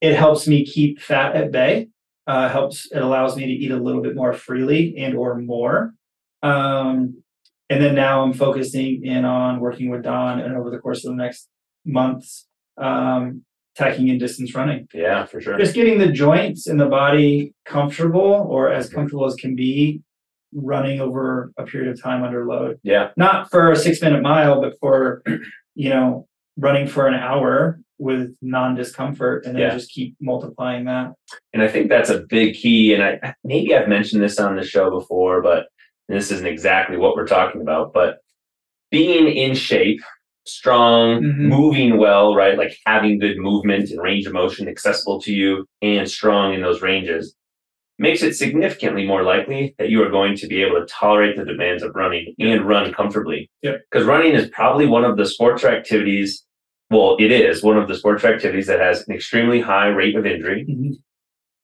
it helps me keep fat at bay. Uh, helps it allows me to eat a little bit more freely and or more. Um, and then now I'm focusing in on working with Don and over the course of the next months, um, tacking in distance running. Yeah, for sure. Just getting the joints and the body comfortable or as comfortable as can be running over a period of time under load Yeah. not for a six minute mile, but for, you know, running for an hour with non discomfort and then Yeah. just keep multiplying that. And I think that's a big key. And I maybe I've mentioned this on the show before, but this isn't exactly what we're talking about. But being in shape, strong, Mhm. moving well, right? Like having good movement and range of motion accessible to you and strong in those ranges makes it significantly more likely that you are going to be able to tolerate the demands of running and run comfortably. Because running is probably one of the sports or activities. Well, it is one of the sports or activities that has an extremely high rate of injury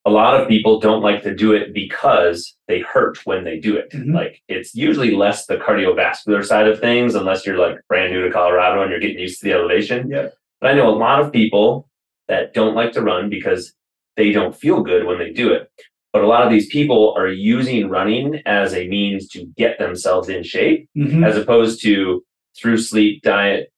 a lot of people don't like to do it because they hurt when they do it. Mhm. Like it's usually less the cardiovascular side of things, unless you're like brand new to Colorado and you're getting used to the elevation. Yeah. But I know a lot of people that don't like to run because they don't feel good when they do it. But a lot of these people are using running as a means to get themselves in shape, Mhm. as opposed to through sleep, diet,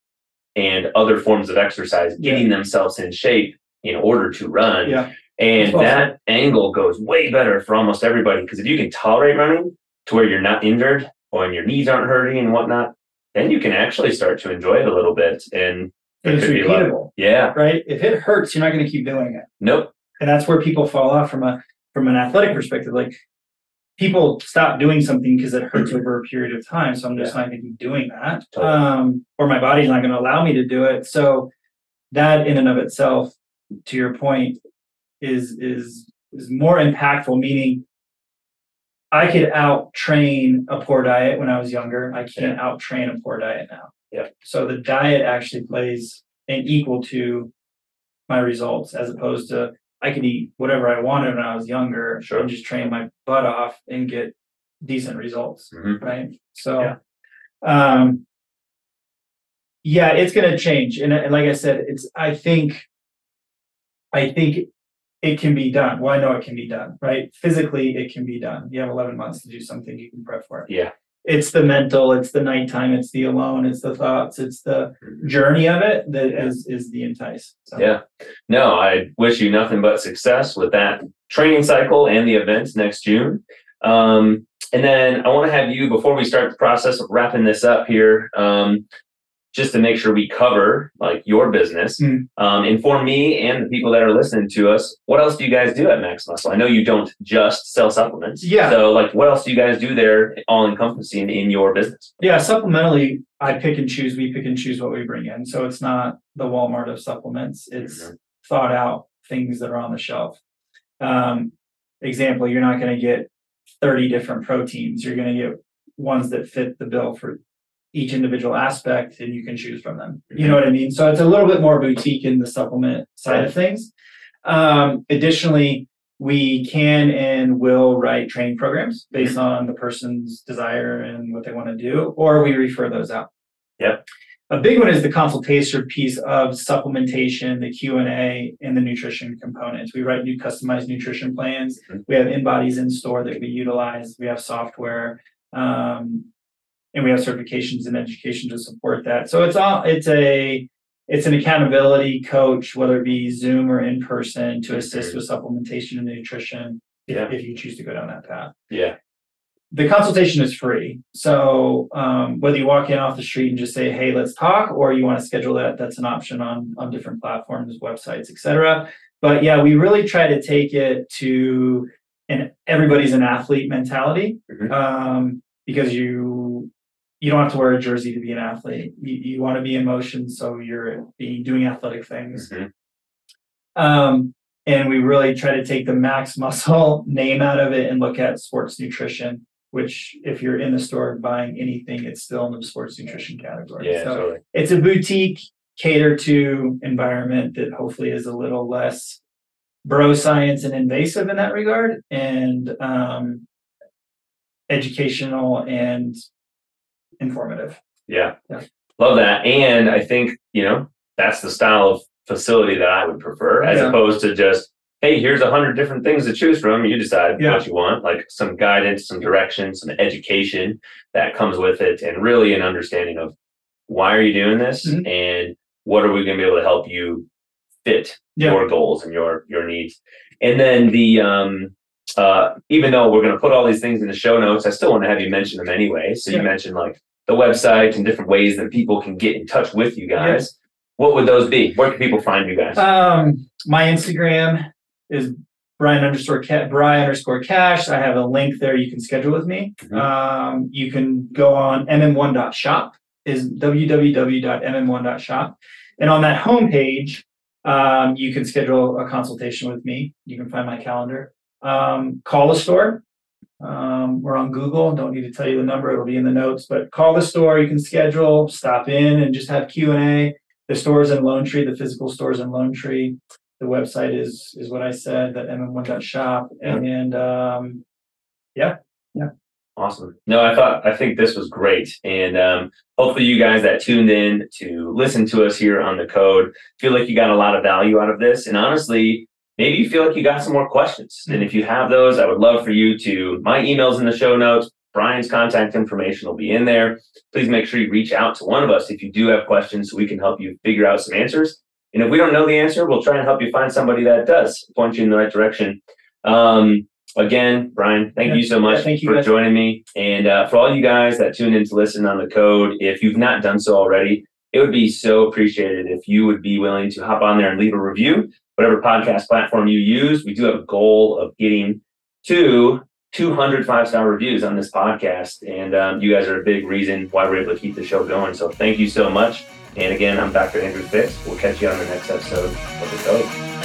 and other forms of exercise, Yeah. getting themselves in shape in order to run. Yeah. And awesome. that angle goes way better for almost everybody because if you can tolerate running to where you're not injured or and your knees aren't hurting and whatnot, then you can actually start to enjoy it a little bit. And And it's could be a lot- repeatable, Yeah. right? If it hurts, you're not going to keep doing it. Nope. And that's where people fall off from a from an athletic perspective. Like people stop doing something because it hurts over a period of time. So I'm just not going to keep doing that. Totally. Um, or my body's not going to allow me to do it. So that in and of itself, to your point, is is is more impactful, meaning I could out train a poor diet when I was younger. I can't out train a poor diet now. Yeah. So the diet actually plays an equal to my results as opposed to I could eat whatever I wanted when I was younger Sure. and just train my butt off and get decent results. Mhm. Right. So Yeah. um yeah, it's gonna change. And, and like I said, it's I think I think it can be done. Well, I know it can be done, right? Physically, it can be done. You have 11 months to do something, you can prep for it. Yeah. It's the mental, it's the nighttime, it's the alone, it's the thoughts, it's the journey of it that is is the entice. So, Yeah. No, I wish you nothing but success with that training cycle and the events next June. Um, and then I want to have you before we start the process of wrapping this up here, um, just to make sure we cover like your business, Mm. um, inform me and the people that are listening to us. What else do you guys do at Max Muscle? I know you don't just sell supplements. Yeah. So like, what else do you guys do there, all encompassing in your business? Yeah, supplementally, I pick and choose, we pick and choose what we bring in. So it's not the Walmart of supplements. It's Mhm. thought out things that are on the shelf. Um, example, you're not going to get 30 different proteins. You're going to get ones that fit the bill for each individual aspect and you can choose from them. You know what I mean? So it's a little bit more boutique in the supplement side of things. Um, additionally, we can and will write training programs based on the person's desire and what they want to do, or we refer those out. Yep. A big one is the consultation piece of supplementation, the Q and A, and the nutrition components. We write new customized nutrition plans. Mhm. We have InBodies in store that we utilize. We have software, um, and we have certifications and education to support that. So it's all it's a it's an accountability coach, whether it be Zoom or in person, to assist with supplementation and nutrition if, Yeah. if you choose to go down that path. Yeah. the consultation is free. So um, whether you walk in off the street and just say, "Hey, let's talk," or you want to schedule that, that's an option on on different platforms, websites, etc. But yeah, we really try to take it to and everybody's an athlete mentality Mhm. um, because you you don't have to wear a jersey to be an athlete. You, you want to be in motion, so you're be doing athletic things. Mhm. Um, and we really try to take the max muscle name out of it and look at sports nutrition, which if you're in the store buying anything, it's still in the sports nutrition category. Yeah, so totally. it's a boutique cater to environment that hopefully is a little less bro science and invasive in that regard and um, educational and informative. Yeah. Yeah. Love that. And I think, you know, that's the style of facility that I would prefer as Yeah. opposed to just, hey, here's a hundred different things to choose from. You decide Yeah. what you want, like some guidance, some direction, some education that comes with it, and really an understanding of why are you doing this Mhm. and what are we going to be able to help you fit Yeah. your goals and your your needs. And then the um uh even though we're gonna put all these things in the show notes, I still want to have you mention them anyway. So you mentioned like the website and different ways that people can get in touch with you guys. What would those be? Where can people find you guys? Um, my Instagram is Brian underscore cat Brian underscore cash. I have a link there you can schedule with me. Mhm. Um, you can go on mm1.shop is www.mm1.shop. And on that homepage, um, you can schedule a consultation with me. You can find my calendar. Um, call the store. Um, we're on Google. Don't need to tell you the number. It'll be in the notes, but call the store. You can schedule, stop in and just have Q and A. The stores in Lone Tree, the physical stores in Lone Tree. The website is, is what I said, the mm1.shop. And, um, yeah, yeah. Awesome. No, I thought I think this was great, and um, hopefully you guys that tuned in to listen to us here on the code feel like you got a lot of value out of this, and honestly, maybe you feel like you got some more questions. And if you have those, I would love for you to. My emails in the show notes. Brian's contact information will be in there. Please make sure you reach out to one of us if you do have questions, so we can help you figure out some answers. And if we don't know the answer, we'll try and help you find somebody that does point you in the right direction. Um, again, Brian, thank you so much Yeah, thank you, for guys. joining me. And uh, for all you guys that tuned in to listen on the code, if you've not done so already, it would be so appreciated if you would be willing to hop on there and leave a review, whatever podcast platform you use. We do have a goal of getting to 200 five star reviews on this podcast. And um, you guys are a big reason why we're able to keep the show going. So thank you so much. And again, I'm Dr. Andrew Fix. We'll catch you on the next episode of the code.